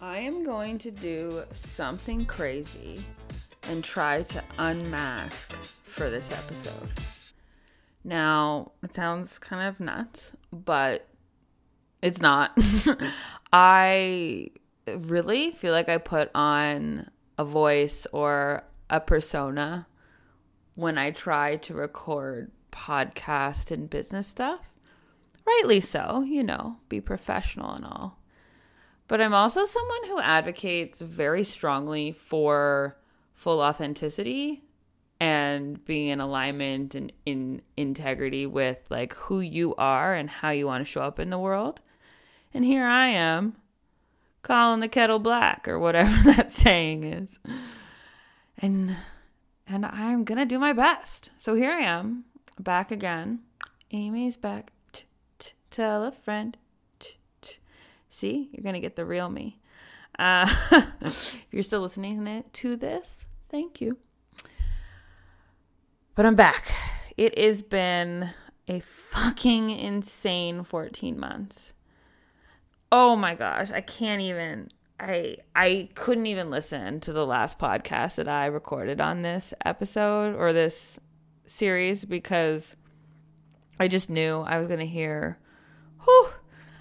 I am going to do something crazy and try to unmask for this episode. Now, it sounds kind of nuts, but it's not. I really feel like I put on a voice or a persona when I try to record podcast and business stuff. Rightly so, you know, be professional and all. But I'm also someone who advocates very strongly for full authenticity and being in alignment and in integrity with like who you are and how you want to show up in the world. And here I am calling the kettle black or whatever that saying is. And and I'm going to do my best. So here I am, back again. Amy's back. Tell a friend. See, you're going to get the real me. Uh, if you're still listening to this, thank you. But I'm back. It has been a fucking insane 14 months. Oh my gosh, I can't even I I couldn't even listen to the last podcast that I recorded on this episode or this series because I just knew I was going to hear whew,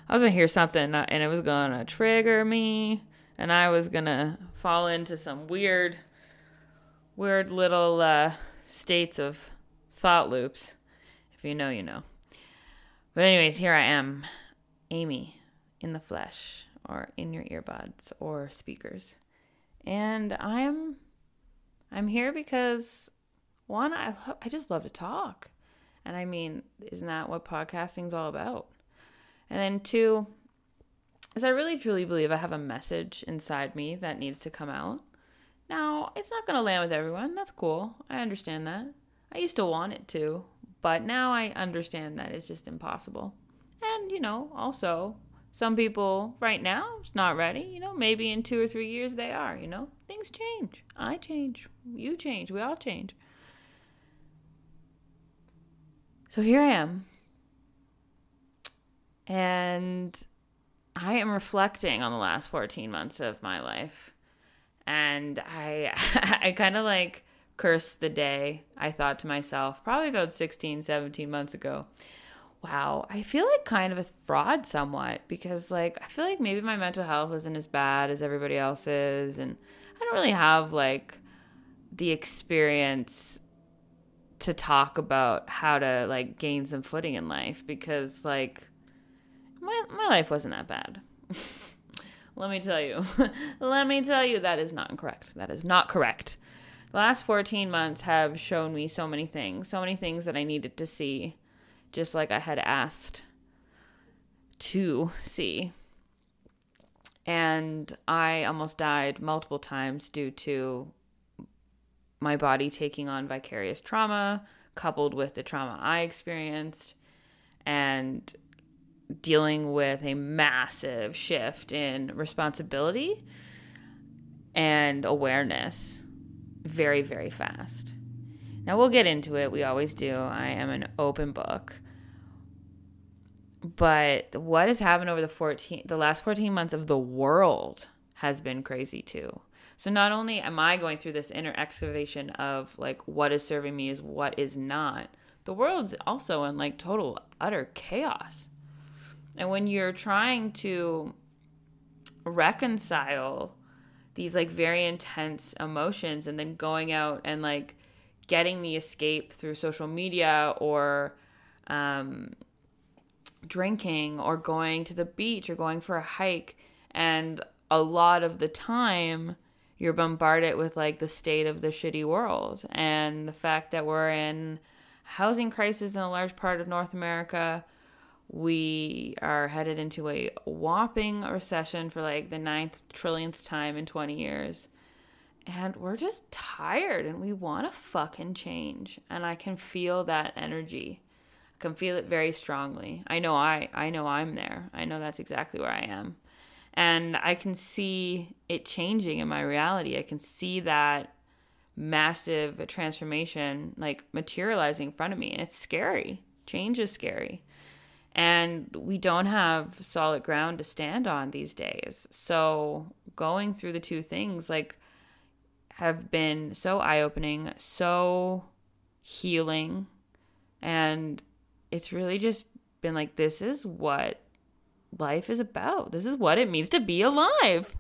I was to hear something and it was to trigger me and I was to fall into some weird weird little uh, states of thought loops. If you know, you know. But, anyways, here I am, Amy in the flesh or in your earbuds or speakers. And I'm I'm here because one I lo- I just love to talk. And I mean, isn't that what podcasting's all about? And then two is I really truly believe I have a message inside me that needs to come out. Now, it's not going to land with everyone. That's cool. I understand that. I used to want it to, but now I understand that it's just impossible. And, you know, also, some people right now it's not ready. You know, maybe in two or three years they are, you know. Things change. I change. You change. We all change. So here I am. And I am reflecting on the last 14 months of my life. And I I kind of like cursed the day. I thought to myself probably about 16 17 months ago wow I feel like kind of a fraud somewhat because like I feel like maybe my mental health isn't as bad as everybody else's and I don't really have like the experience to talk about how to like gain some footing in life because like my my life wasn't that bad Let me tell you. Let me tell you that is not correct. That is not correct. The last 14 months have shown me so many things, so many things that I needed to see, just like I had asked to see. And I almost died multiple times due to my body taking on vicarious trauma, coupled with the trauma I experienced. And dealing with a massive shift in responsibility and awareness very, very fast. Now, we'll get into it. We always do. I am an open book. But what has happened over the 14 the last 14 months of the world has been crazy too. So not only am I going through this inner excavation of like what is serving me is what is not, the world's also in like total utter chaos. And when you're trying to reconcile these like very intense emotions and then going out and like getting the escape through social media or um, drinking or going to the beach or going for a hike and a lot of the time you're bombarded with like the state of the shitty world and the fact that we're in housing crisis in a large part of North America we are headed into a whopping recession for like the ninth trillionth time in 20 years. And we're just tired and we want to fucking change. And I can feel that energy. I can feel it very strongly. I know I I know I'm there. I know that's exactly where I am. And I can see it changing in my reality. I can see that massive transformation like materializing in front of me. And it's scary. Change is scary and we don't have solid ground to stand on these days. So going through the two things like have been so eye-opening, so healing and it's really just been like this is what life is about. This is what it means to be alive.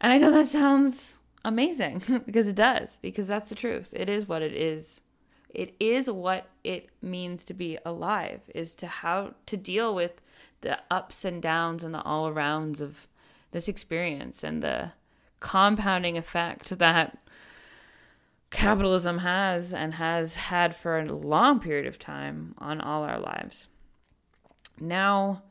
And I know that sounds amazing because it does, because that's the truth. It is what it is. It is what it means to be alive, is to how to deal with the ups and downs and the all arounds of this experience and the compounding effect that capitalism has and has had for a long period of time on all our lives. Now,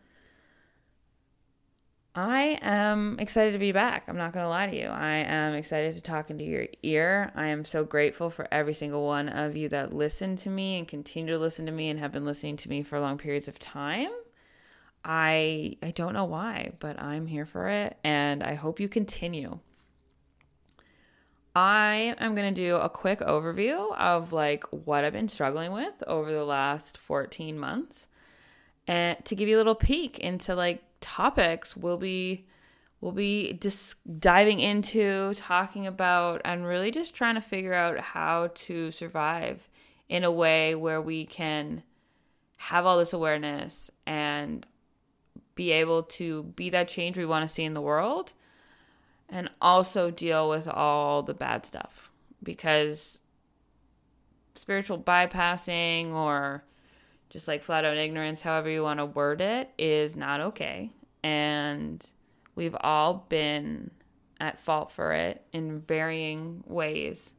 I am excited to be back. I'm not going to lie to you. I am excited to talk into your ear. I am so grateful for every single one of you that listen to me and continue to listen to me and have been listening to me for long periods of time. I I don't know why, but I'm here for it and I hope you continue. I am going to do a quick overview of like what I've been struggling with over the last 14 months and to give you a little peek into like topics we'll be we'll be just diving into talking about and really just trying to figure out how to survive in a way where we can have all this awareness and be able to be that change we want to see in the world and also deal with all the bad stuff. Because spiritual bypassing or just like flat out ignorance, however you want to word it, is not okay. And we've all been at fault for it in varying ways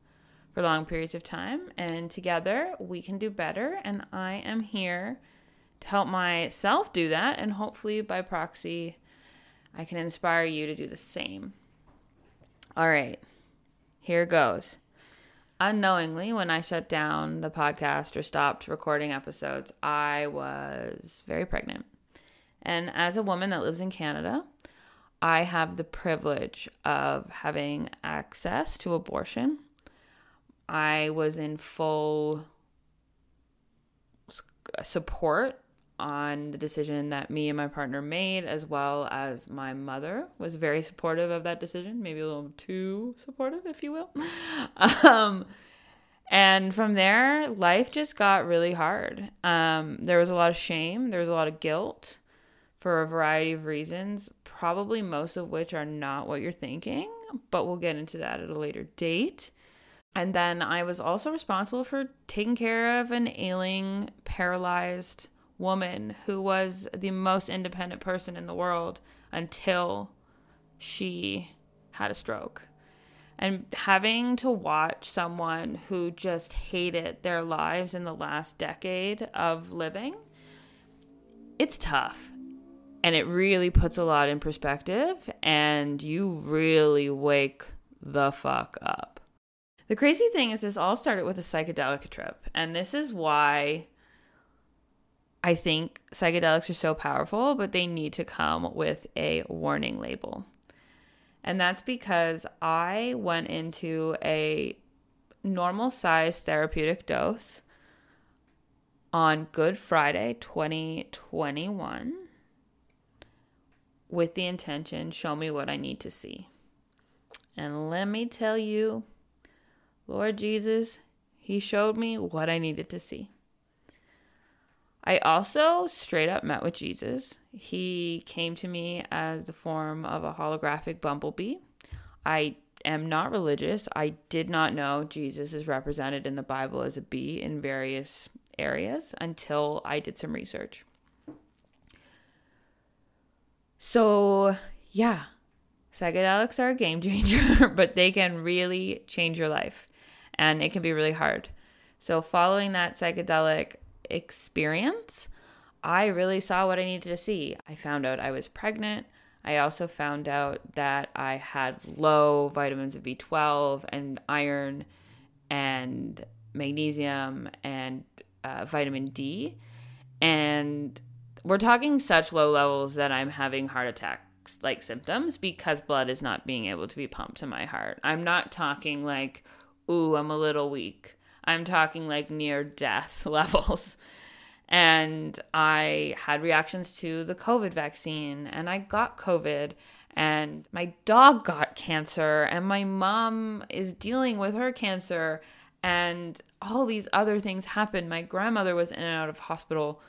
for long periods of time. And together we can do better. And I am here to help myself do that. And hopefully, by proxy, I can inspire you to do the same. All right, here goes. Unknowingly, when I shut down the podcast or stopped recording episodes, I was very pregnant. And as a woman that lives in Canada, I have the privilege of having access to abortion. I was in full support on the decision that me and my partner made, as well as my mother was very supportive of that decision, maybe a little too supportive, if you will. um, and from there, life just got really hard. Um, there was a lot of shame, there was a lot of guilt for a variety of reasons, probably most of which are not what you're thinking, but we'll get into that at a later date. And then I was also responsible for taking care of an ailing, paralyzed woman who was the most independent person in the world until she had a stroke. And having to watch someone who just hated their lives in the last decade of living, it's tough. And it really puts a lot in perspective, and you really wake the fuck up. The crazy thing is, this all started with a psychedelic trip. And this is why I think psychedelics are so powerful, but they need to come with a warning label. And that's because I went into a normal size therapeutic dose on Good Friday 2021 with the intention show me what I need to see. And let me tell you, Lord Jesus, He showed me what I needed to see. I also straight up met with Jesus. He came to me as the form of a holographic bumblebee. I am not religious. I did not know Jesus is represented in the Bible as a bee in various areas until I did some research. So, yeah, psychedelics are a game changer, but they can really change your life and it can be really hard. So, following that psychedelic experience, I really saw what I needed to see. I found out I was pregnant. I also found out that I had low vitamins of B12 and iron and magnesium and uh, vitamin D. And we're talking such low levels that I'm having heart attacks like symptoms because blood is not being able to be pumped to my heart. I'm not talking like, ooh, I'm a little weak. I'm talking like near death levels. And I had reactions to the COVID vaccine and I got COVID and my dog got cancer, and my mom is dealing with her cancer, and all these other things happened. My grandmother was in and out of hospital.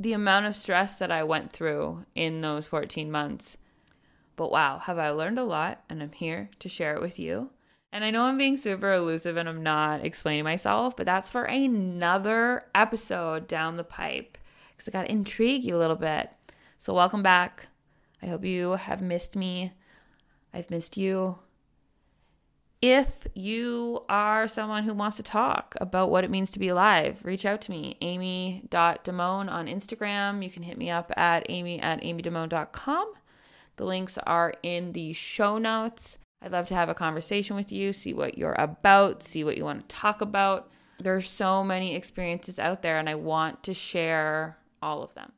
The amount of stress that I went through in those 14 months. But wow, have I learned a lot, and I'm here to share it with you. And I know I'm being super elusive and I'm not explaining myself, but that's for another episode down the pipe because I got to intrigue you a little bit. So, welcome back. I hope you have missed me. I've missed you. If you are someone who wants to talk about what it means to be alive, reach out to me, amy.damone on Instagram. You can hit me up at amy at amydamone.com. The links are in the show notes. I'd love to have a conversation with you, see what you're about, see what you want to talk about. There's so many experiences out there, and I want to share all of them.